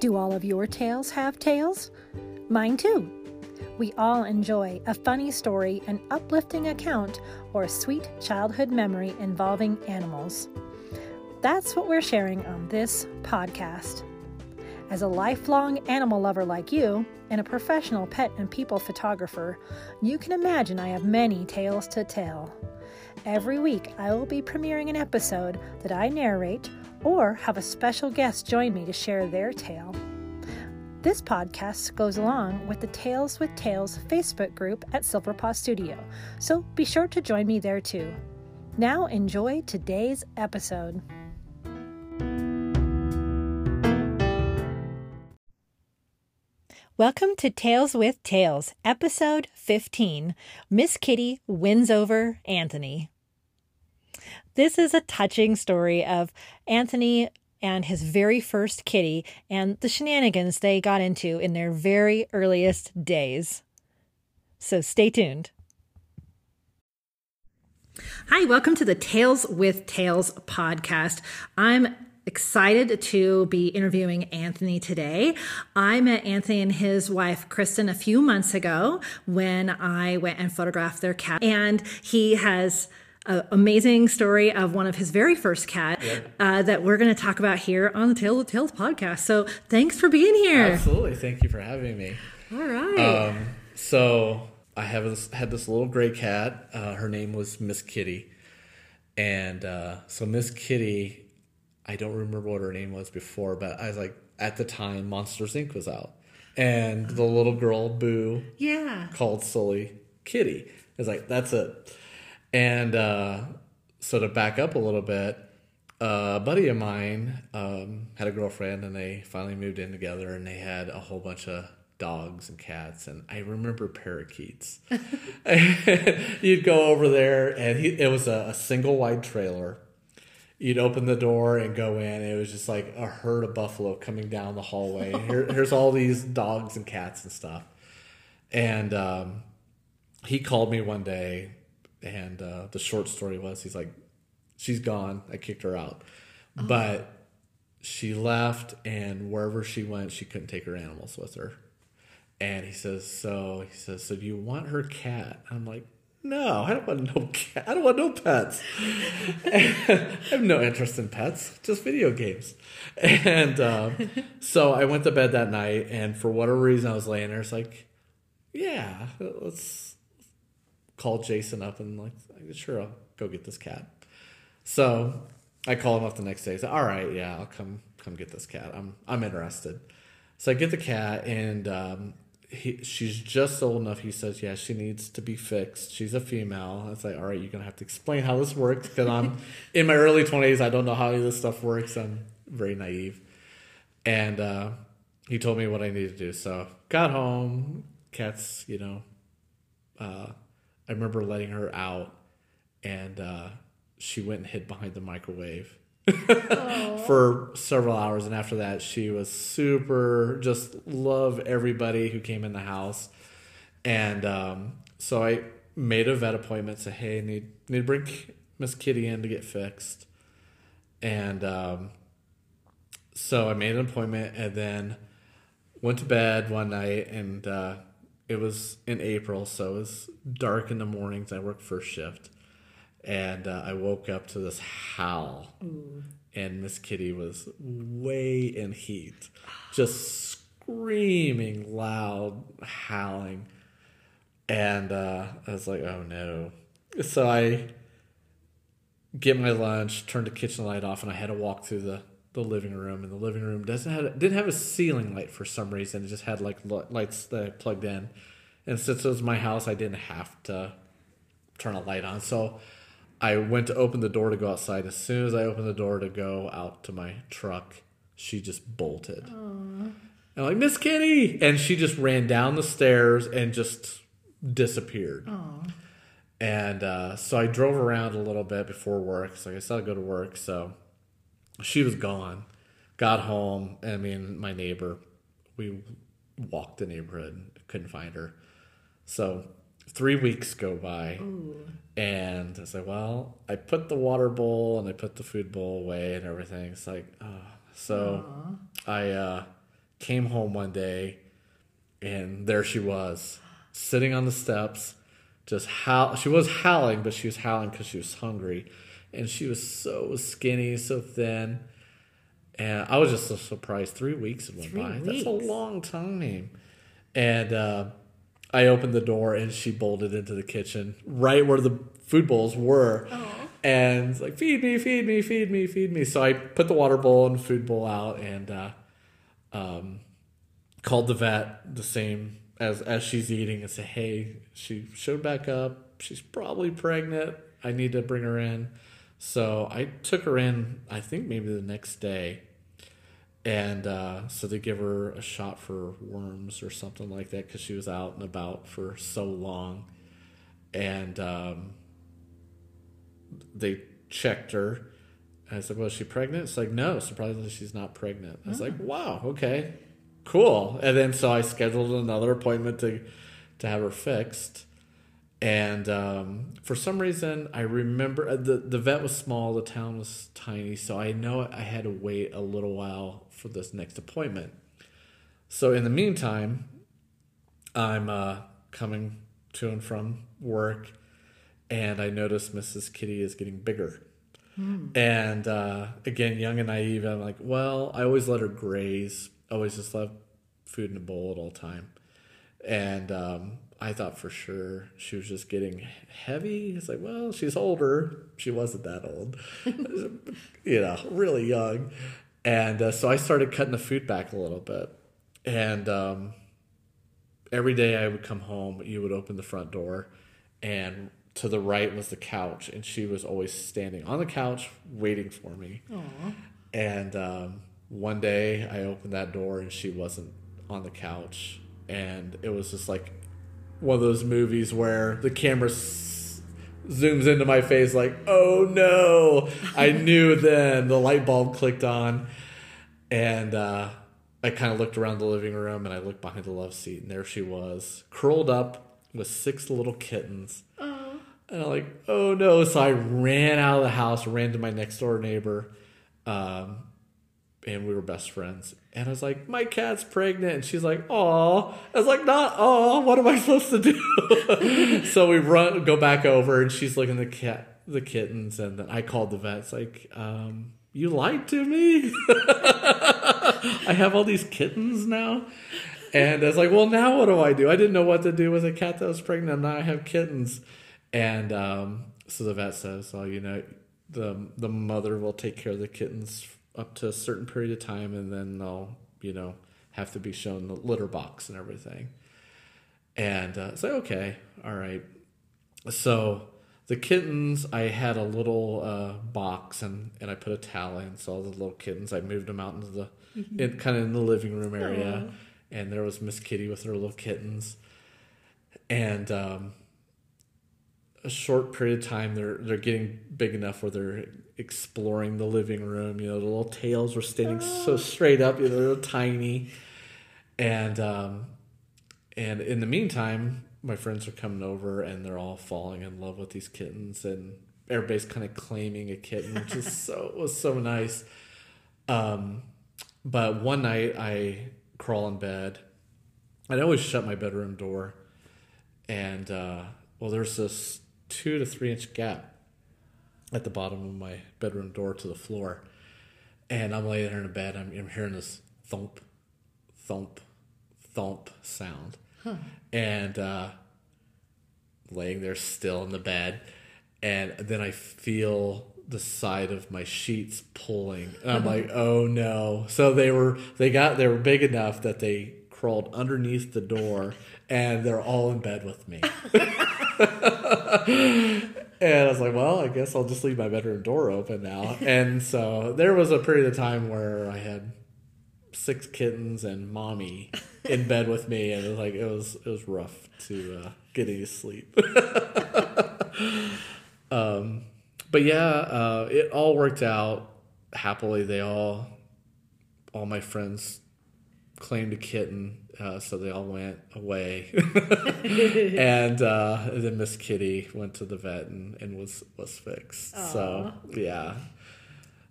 Do all of your tales have tails? Mine too. We all enjoy a funny story, an uplifting account, or a sweet childhood memory involving animals. That's what we're sharing on this podcast. As a lifelong animal lover like you, and a professional pet and people photographer, you can imagine I have many tales to tell. Every week, I will be premiering an episode that I narrate or have a special guest join me to share their tale. This podcast goes along with the Tales with Tails Facebook group at Silverpaw Studio, so be sure to join me there too. Now, enjoy today's episode. Welcome to Tales with Tails, episode 15. Miss Kitty wins over Anthony. This is a touching story of Anthony and his very first kitty and the shenanigans they got into in their very earliest days. So stay tuned. Hi, welcome to the Tales with Tails podcast. I'm excited to be interviewing Anthony today. I met Anthony and his wife, Kristen, a few months ago when I went and photographed their cat. And he has amazing story of one of his very first cat yeah. uh, that we're going to talk about here on the Tale of Tales podcast. So thanks for being here. Absolutely. Thank you for having me. All right. Um, so I have this, had this little gray cat. Uh, her name was Miss Kitty. And uh, so Miss Kitty I don't remember what her name was before, but I was like, at the time, Monsters Inc. was out. And the little girl, Boo, yeah, called Sully Kitty. I was like, that's it. And uh, so to back up a little bit, uh, a buddy of mine um, had a girlfriend and they finally moved in together and they had a whole bunch of dogs and cats. And I remember parakeets. You'd go over there and he, it was a, a single wide trailer. You'd open the door and go in. It was just like a herd of buffalo coming down the hallway. Here, here's all these dogs and cats and stuff. And um, he called me one day and uh, the short story was he's like she's gone i kicked her out oh. but she left and wherever she went she couldn't take her animals with her and he says so he says so do you want her cat i'm like no, I don't want no cat. I don't want no pets. I have no interest in pets, just video games. And um, so I went to bed that night, and for whatever reason, I was laying there. It's like, yeah, let's call Jason up and like, sure, I'll go get this cat. So I call him up the next day. Say, all right, yeah, I'll come come get this cat. I'm I'm interested. So I get the cat, and um, he, she's just old enough. He says, yeah, she needs to be fixed. She's a female. I was like, all right, you're gonna have to explain how this works because I'm in my early twenties. I don't know how this stuff works. I'm very naive, and uh, he told me what I needed to do. So got home. Cats, you know, uh, I remember letting her out, and uh, she went and hid behind the microwave for several hours. And after that, she was super, just love everybody who came in the house. And um, so I made a vet appointment. Say, hey, need need to bring Miss Kitty in to get fixed. And um, so I made an appointment, and then went to bed one night, and uh, it was in April, so it was dark in the mornings. I worked first shift and uh, I woke up to this howl, Ooh. and Miss Kitty was way in heat, just screaming loud, howling, and uh, I was like, "Oh no!" So I get my lunch, turn the kitchen light off, and I had to walk through the the living room. And the living room doesn't have didn't have a ceiling light for some reason. It just had like lights that I plugged in, and since it was my house, I didn't have to turn a light on. So I went to open the door to go outside. As soon as I opened the door to go out to my truck, she just bolted. Aww. I'm like, Miss Kitty! And she just ran down the stairs and just disappeared. Aww. And uh, so I drove around a little bit before work. So I said I'd go to work. So she was gone. Got home. and I mean, my neighbor, we walked the neighborhood, couldn't find her. So three weeks go by. Ooh. And I said, well, I put the water bowl and I put the food bowl away and everything. It's like, oh. So Aww. I uh, came home one day, and there she was, sitting on the steps, just howl. She was howling, but she was howling because she was hungry, and she was so skinny, so thin. And I was just so surprised. Three weeks had went Three by. That's a long time. And uh, I opened the door and she bolted into the kitchen right where the food bowls were. And it's like, feed me, feed me, feed me, feed me. So I put the water bowl and food bowl out and uh, um, called the vet the same as, as she's eating and said, hey, she showed back up. She's probably pregnant. I need to bring her in. So I took her in, I think maybe the next day. And uh, so they give her a shot for worms or something like that because she was out and about for so long. And um, they checked her. I said was she pregnant? It's like no surprisingly she's not pregnant. I was like wow okay. Cool. And then so i scheduled another appointment to to have her fixed and um, for some reason i remember uh, the, the vet was small the town was tiny so i know i had to wait a little while for this next appointment. So in the meantime i'm uh, coming to and from work and i notice mrs kitty is getting bigger. And uh, again young and naive i'm like well i always let her graze always just left food in a bowl at all time. And um, I thought for sure she was just getting heavy. It's like, well, she's older. She wasn't that old, you know, really young. And uh, so I started cutting the food back a little bit. And um, every day I would come home, you would open the front door, and to the right was the couch, and she was always standing on the couch waiting for me. And um, one day I opened that door, and she wasn't on the couch, and it was just like one of those movies where the camera s- zooms into my face like oh no. I knew then the light bulb clicked on. And uh, i kind of looked around the living room and i looked behind the love seat and there she was curled up with six little kittens. And i'm like oh no. So i ran out of the house ran to my next door neighbor um, and we were best friends. And I was like, my cat's pregnant. And she's like, oh. I was like, not oh. What am I supposed to do? so we run, go back over, and she's looking at the cat, the kittens, and then I called the vet. It's like, um, you lied to me. I have all these kittens now. And I was like, well, now what do I do? I didn't know what to do with a cat that was pregnant. and Now I have kittens. And um, so the vet says, well, you know, the the mother will take care of the kittens up to a certain period of time, and then they'll, you know, have to be shown the litter box and everything. And uh, like, okay, all right. So the kittens, I had a little uh, box and, and I put a towel in. So all the little kittens, I moved them out into the, in, kind of in the living room area. And there was Miss Kitty with her little kittens. And um, a short period of time, they're they're getting big enough where they're exploring the living room. You know, the little tails were standing so straight up. You know, they're tiny. And um, and in the meantime, my friends are coming over and they're all falling in love with these kittens, and everybody's kind of claiming a kitten, which is so was so nice. Um, but one night I crawl in bed, I always shut my bedroom door, and uh, well, there's this two to three inch gap at the bottom of my bedroom door to the floor, and I'm laying there in a bed. I'm, I'm hearing this thump, thump, thump sound, and uh, laying there still in the bed, and then I feel the side of my sheets pulling, and I'm like, oh no! So they were they got they were big enough that they crawled underneath the door, and they're all in bed with me. And I was like, well, I guess I'll just leave my bedroom door open now. And so there was a period of time where I had six kittens and mommy in bed with me, and it was like it was it was rough to uh, get any sleep. um, but yeah, uh, it all worked out happily. They all, all my friends, claimed a kitten, uh, so they all went away. and uh, then Miss Kitty went to the vet and, and was was fixed. So yeah,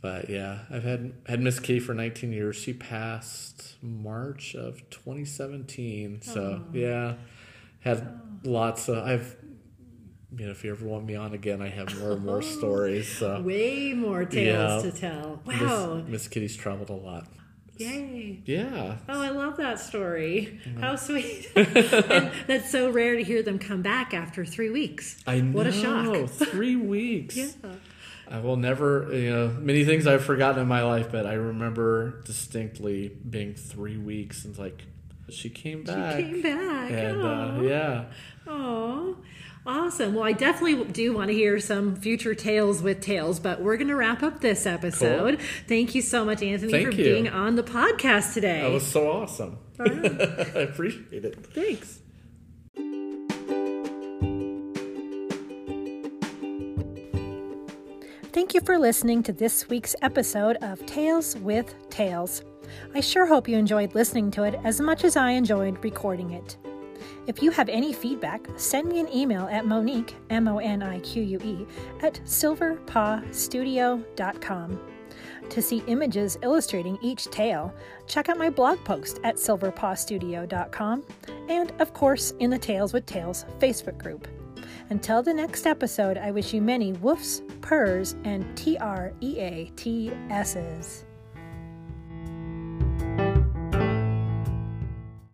But yeah, I've had had Miss Kitty for 19 years. She passed March of 2017. So yeah, had lots of. I've you know, if you ever want me on again, I have more and more stories. So Way more tales Yeah. to tell. Miss, Wow. Miss Kitty's traveled a lot. Yay. Yeah. Oh, I love that story. Mm-hmm. How sweet. and that's so rare to hear them come back after three weeks. I know. What a shock. Three weeks. Yeah. I will never, you know, many things I've forgotten in my life, but I remember distinctly being three weeks and like, she came back. She came back. And uh, yeah. Oh, awesome. Well, I definitely do want to hear some future tales with tales, but we're going to wrap up this episode. Thank you so much, Anthony, Thank for you. being on the podcast today. That was so awesome. I appreciate it. Thanks. Thank you for listening to this week's episode of Tales with Tails. I sure hope you enjoyed listening to it as much as I enjoyed recording it. If you have any feedback, send me an email at Monique, M O N I Q U E, at silverpawstudio.com. To see images illustrating each tale, check out my blog post at silverpawstudio.com and, of course, in the Tales with Tails Facebook group. Until the next episode, I wish you many woofs, purrs, and T R E A T S's.